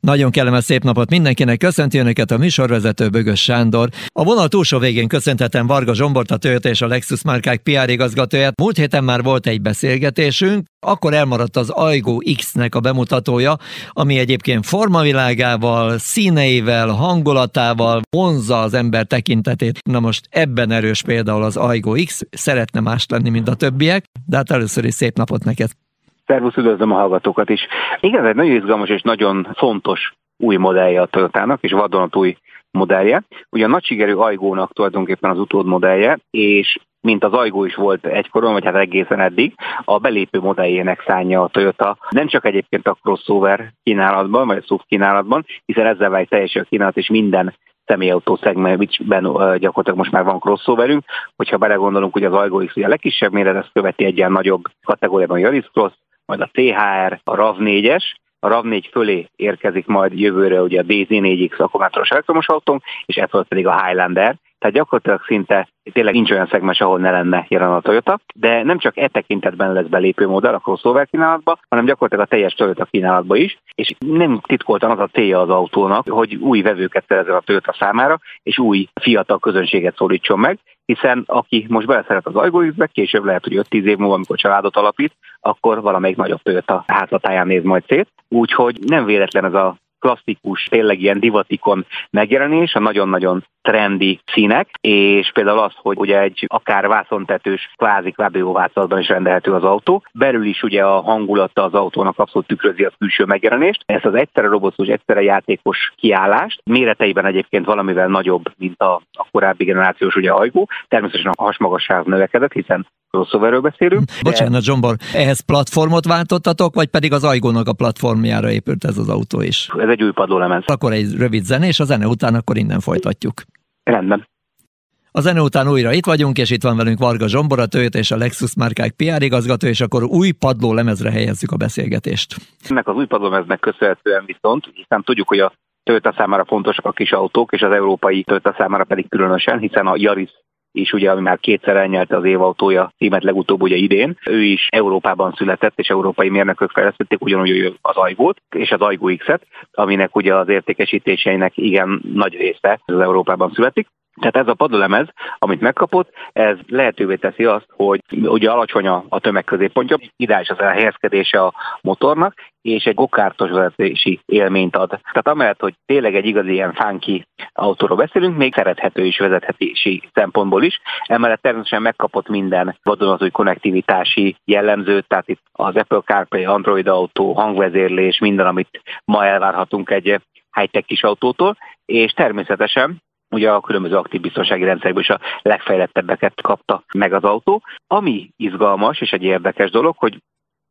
Nagyon kellemes szép napot mindenkinek, köszönti önöket a műsorvezető Bögös Sándor. A vonal túlsó végén köszöntetem Varga Zsombort, a Toyota és a Lexus márkák PR igazgatóját. Múlt héten már volt egy beszélgetésünk, akkor elmaradt az Aigo X-nek a bemutatója, ami egyébként formavilágával, színeivel, hangulatával vonzza az ember tekintetét. Na most ebben erős például az Aigo X, szeretne más lenni, mint a többiek, de hát először is szép napot neked. Szervusz, üdvözlöm a hallgatókat is. Igen, egy nagyon izgalmas és nagyon fontos új modellje a Toyotának, és vadonatúj modellje. Ugye a nagysikerű Aigónak tulajdonképpen az utód modellje, és mint az Ajgó is volt egykoron, vagy hát egészen eddig, a belépő modelljének szánja a Toyota. Nem csak egyébként a crossover kínálatban, vagy a SUV kínálatban, hiszen ezzel vált teljesen a kínálat, és minden személyautó szegmentben gyakorlatilag most már van crossoverünk. Hogyha belegondolunk, hogy az Ajgó X ugye a legkisebb méret, ezt követi egy ilyen nagyobb kategóriában Yaris Cross, majd a THR, a RAV4-es, a RAV4 fölé érkezik majd jövőre ugye a DZ4X akkumulátoros elektromos autónk, és ez pedig a Highlander, tehát gyakorlatilag szinte tényleg nincs olyan szegmens, ahol ne lenne jelen a Toyota, de nem csak e tekintetben lesz belépő modell a crossover kínálatba, hanem gyakorlatilag a teljes Toyota kínálatba is, és nem titkoltan az a célja az autónak, hogy új vevőket szerezzen a Toyota számára, és új fiatal közönséget szólítson meg, hiszen aki most beleszeret az ajgóizbe, később lehet, hogy 5-10 év múlva, amikor családot alapít, akkor valamelyik nagyobb Toyota hátlatáján néz majd szét. Úgyhogy nem véletlen ez a klasszikus, tényleg ilyen divatikon megjelenés, a nagyon-nagyon trendi színek, és például az, hogy ugye egy akár vászontetős kvázi kvábjóvászatban is rendelhető az autó. Belül is ugye a hangulata az autónak abszolút tükrözi a külső megjelenést. Ezt az egyszerre robotos, egyszerre játékos kiállást, méreteiben egyébként valamivel nagyobb, mint a, a korábbi generációs ugye ajgó. Természetesen a hasmagasság növekedett, hiszen crossoverről beszélünk. Bocsánat, Zsombor, ehhez platformot váltottatok, vagy pedig az Ajgónak a platformjára épült ez az autó is? Ez egy új padlólemez. Akkor egy rövid zene, és a zene után akkor innen folytatjuk. Rendben. A zene után újra itt vagyunk, és itt van velünk Varga Zsombor, a Toyota és a Lexus márkák PR igazgató, és akkor új padló lemezre helyezzük a beszélgetést. Ennek az új padlólemeznek köszönhetően viszont, hiszen tudjuk, hogy a Toyota számára fontosak a kis autók, és az európai Toyota számára pedig különösen, hiszen a Yaris és ugye ami már kétszer elnyelte az évautója címet legutóbb ugye idén, ő is Európában született, és európai mérnökök fejlesztették ugyanúgy az Ajgót, és az Ajgó X-et, aminek ugye az értékesítéseinek igen nagy része az Európában születik. Tehát ez a padlólemez, amit megkapott, ez lehetővé teszi azt, hogy ugye alacsony a tömegközéppontja, ideális az elhelyezkedése a motornak, és egy gokártos vezetési élményt ad. Tehát amellett, hogy tényleg egy igazi ilyen funky autóról beszélünk, még szerethető is vezethetési szempontból is. Emellett természetesen megkapott minden vadonatúj konnektivitási jellemzőt, tehát itt az Apple CarPlay, Android autó, hangvezérlés, minden, amit ma elvárhatunk egy high-tech kis autótól, és természetesen ugye a különböző aktív biztonsági rendszerekből is a legfejlettebbeket kapta meg az autó. Ami izgalmas és egy érdekes dolog, hogy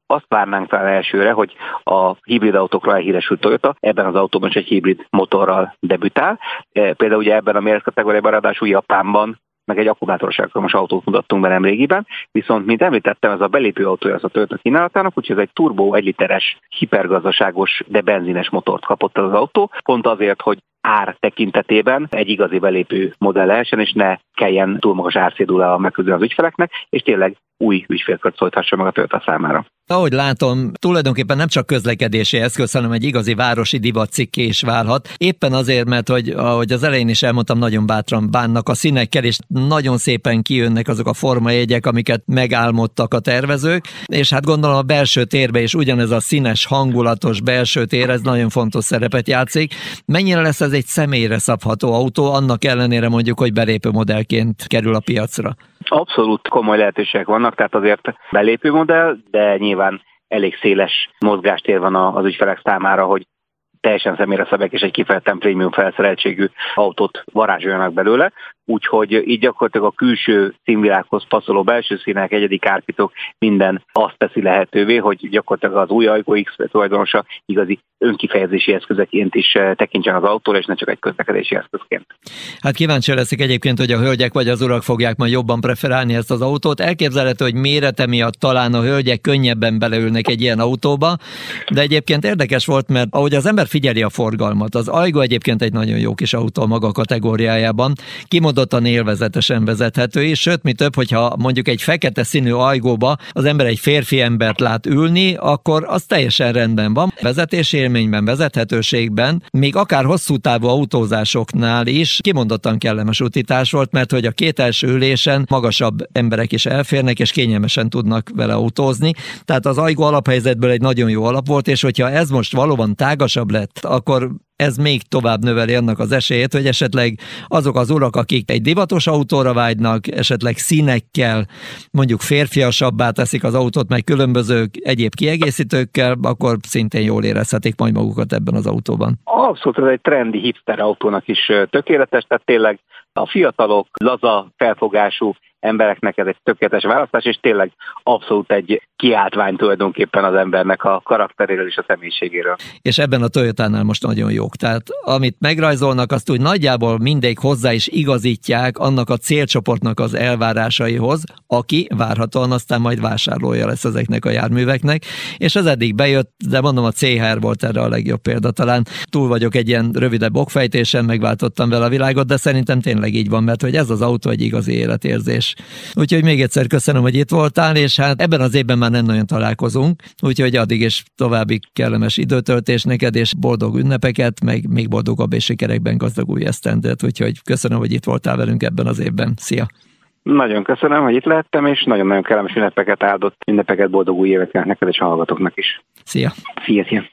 azt várnánk fel elsőre, hogy a hibrid autókra elhíresült Toyota ebben az autóban is egy hibrid motorral debütál. E, például ugye ebben a méretkategóriában ráadásul Japánban meg egy akkumulátoros elektromos autót mutattunk be nemrégiben, viszont, mint említettem, ez a belépő autója az a Toyota kínálatának, úgyhogy ez egy turbo, egy literes, hipergazdaságos, de benzines motort kapott az autó, pont azért, hogy ár tekintetében egy igazi belépő modell lehessen, és ne kelljen túl magas árszédulával megküzdeni az ügyfeleknek, és tényleg új ügyfélkört szólthassa meg a Toyota számára. Ahogy látom, tulajdonképpen nem csak közlekedési eszköz, hanem egy igazi városi divatcikké is válhat. Éppen azért, mert hogy ahogy az elején is elmondtam, nagyon bátran bánnak a színekkel, és nagyon szépen kijönnek azok a formajegyek, amiket megálmodtak a tervezők, és hát gondolom a belső térbe is ugyanez a színes, hangulatos belső tér, ez nagyon fontos szerepet játszik. Mennyire lesz ez egy személyre szabható autó, annak ellenére mondjuk, hogy belépő modellként kerül a piacra? Abszolút komoly lehetőségek vannak, tehát azért belépő modell, de nyilván elég széles mozgástér van az ügyfelek számára, hogy teljesen személyre szabják és egy kifejezetten prémium felszereltségű autót varázsoljanak belőle úgyhogy így gyakorlatilag a külső színvilághoz passzoló belső színek, egyedi kárpitok, minden azt teszi lehetővé, hogy gyakorlatilag az új Aygo X tulajdonosa igazi önkifejezési eszközeként is eh, tekintsen az autóra, és ne csak egy közlekedési eszközként. Hát kíváncsi leszek egyébként, hogy a hölgyek vagy az urak fogják majd jobban preferálni ezt az autót. Elképzelhető, hogy mérete miatt talán a hölgyek könnyebben beleülnek egy ilyen autóba, de egyébként érdekes volt, mert ahogy az ember figyeli a forgalmat, az Aygo egyébként egy nagyon jó kis autó maga kategóriájában. Kimond kimondottan élvezetesen vezethető, és sőt, mi több, hogyha mondjuk egy fekete színű ajgóba az ember egy férfi embert lát ülni, akkor az teljesen rendben van. Vezetési élményben, vezethetőségben, még akár hosszú távú autózásoknál is kimondottan kellemes utítás volt, mert hogy a két első ülésen magasabb emberek is elférnek, és kényelmesen tudnak vele autózni. Tehát az ajgó alaphelyzetből egy nagyon jó alap volt, és hogyha ez most valóban tágasabb lett, akkor ez még tovább növeli annak az esélyét, hogy esetleg azok az urak, akik egy divatos autóra vágynak, esetleg színekkel, mondjuk férfiasabbá teszik az autót, meg különböző egyéb kiegészítőkkel, akkor szintén jól érezhetik majd magukat ebben az autóban. Abszolút, ez egy trendi hipster autónak is tökéletes, tehát tényleg a fiatalok, laza felfogású embereknek ez egy tökéletes választás, és tényleg abszolút egy kiáltvány tulajdonképpen az embernek a karakteréről és a személyiségéről. És ebben a Toyotánál most nagyon jók. Tehát amit megrajzolnak, azt úgy nagyjából mindegy hozzá is igazítják annak a célcsoportnak az elvárásaihoz, aki várhatóan aztán majd vásárlója lesz ezeknek a járműveknek, és az eddig bejött, de mondom a CHR volt erre a legjobb példa. Talán túl vagyok egy ilyen rövidebb okfejtésen, megváltottam vele a világot, de szerintem tényleg így van, mert hogy ez az autó egy igazi életérzés. Úgyhogy még egyszer köszönöm, hogy itt voltál, és hát ebben az évben már nem nagyon találkozunk, úgyhogy addig is további kellemes időtöltés neked, és boldog ünnepeket, meg még boldogabb és sikerekben gazdag új esztendet, úgyhogy köszönöm, hogy itt voltál velünk ebben az évben. Szia! Nagyon köszönöm, hogy itt lettem, és nagyon-nagyon kellemes ünnepeket áldott, ünnepeket, boldog új éveket neked és a hallgatóknak is. Szia! Szia, szia!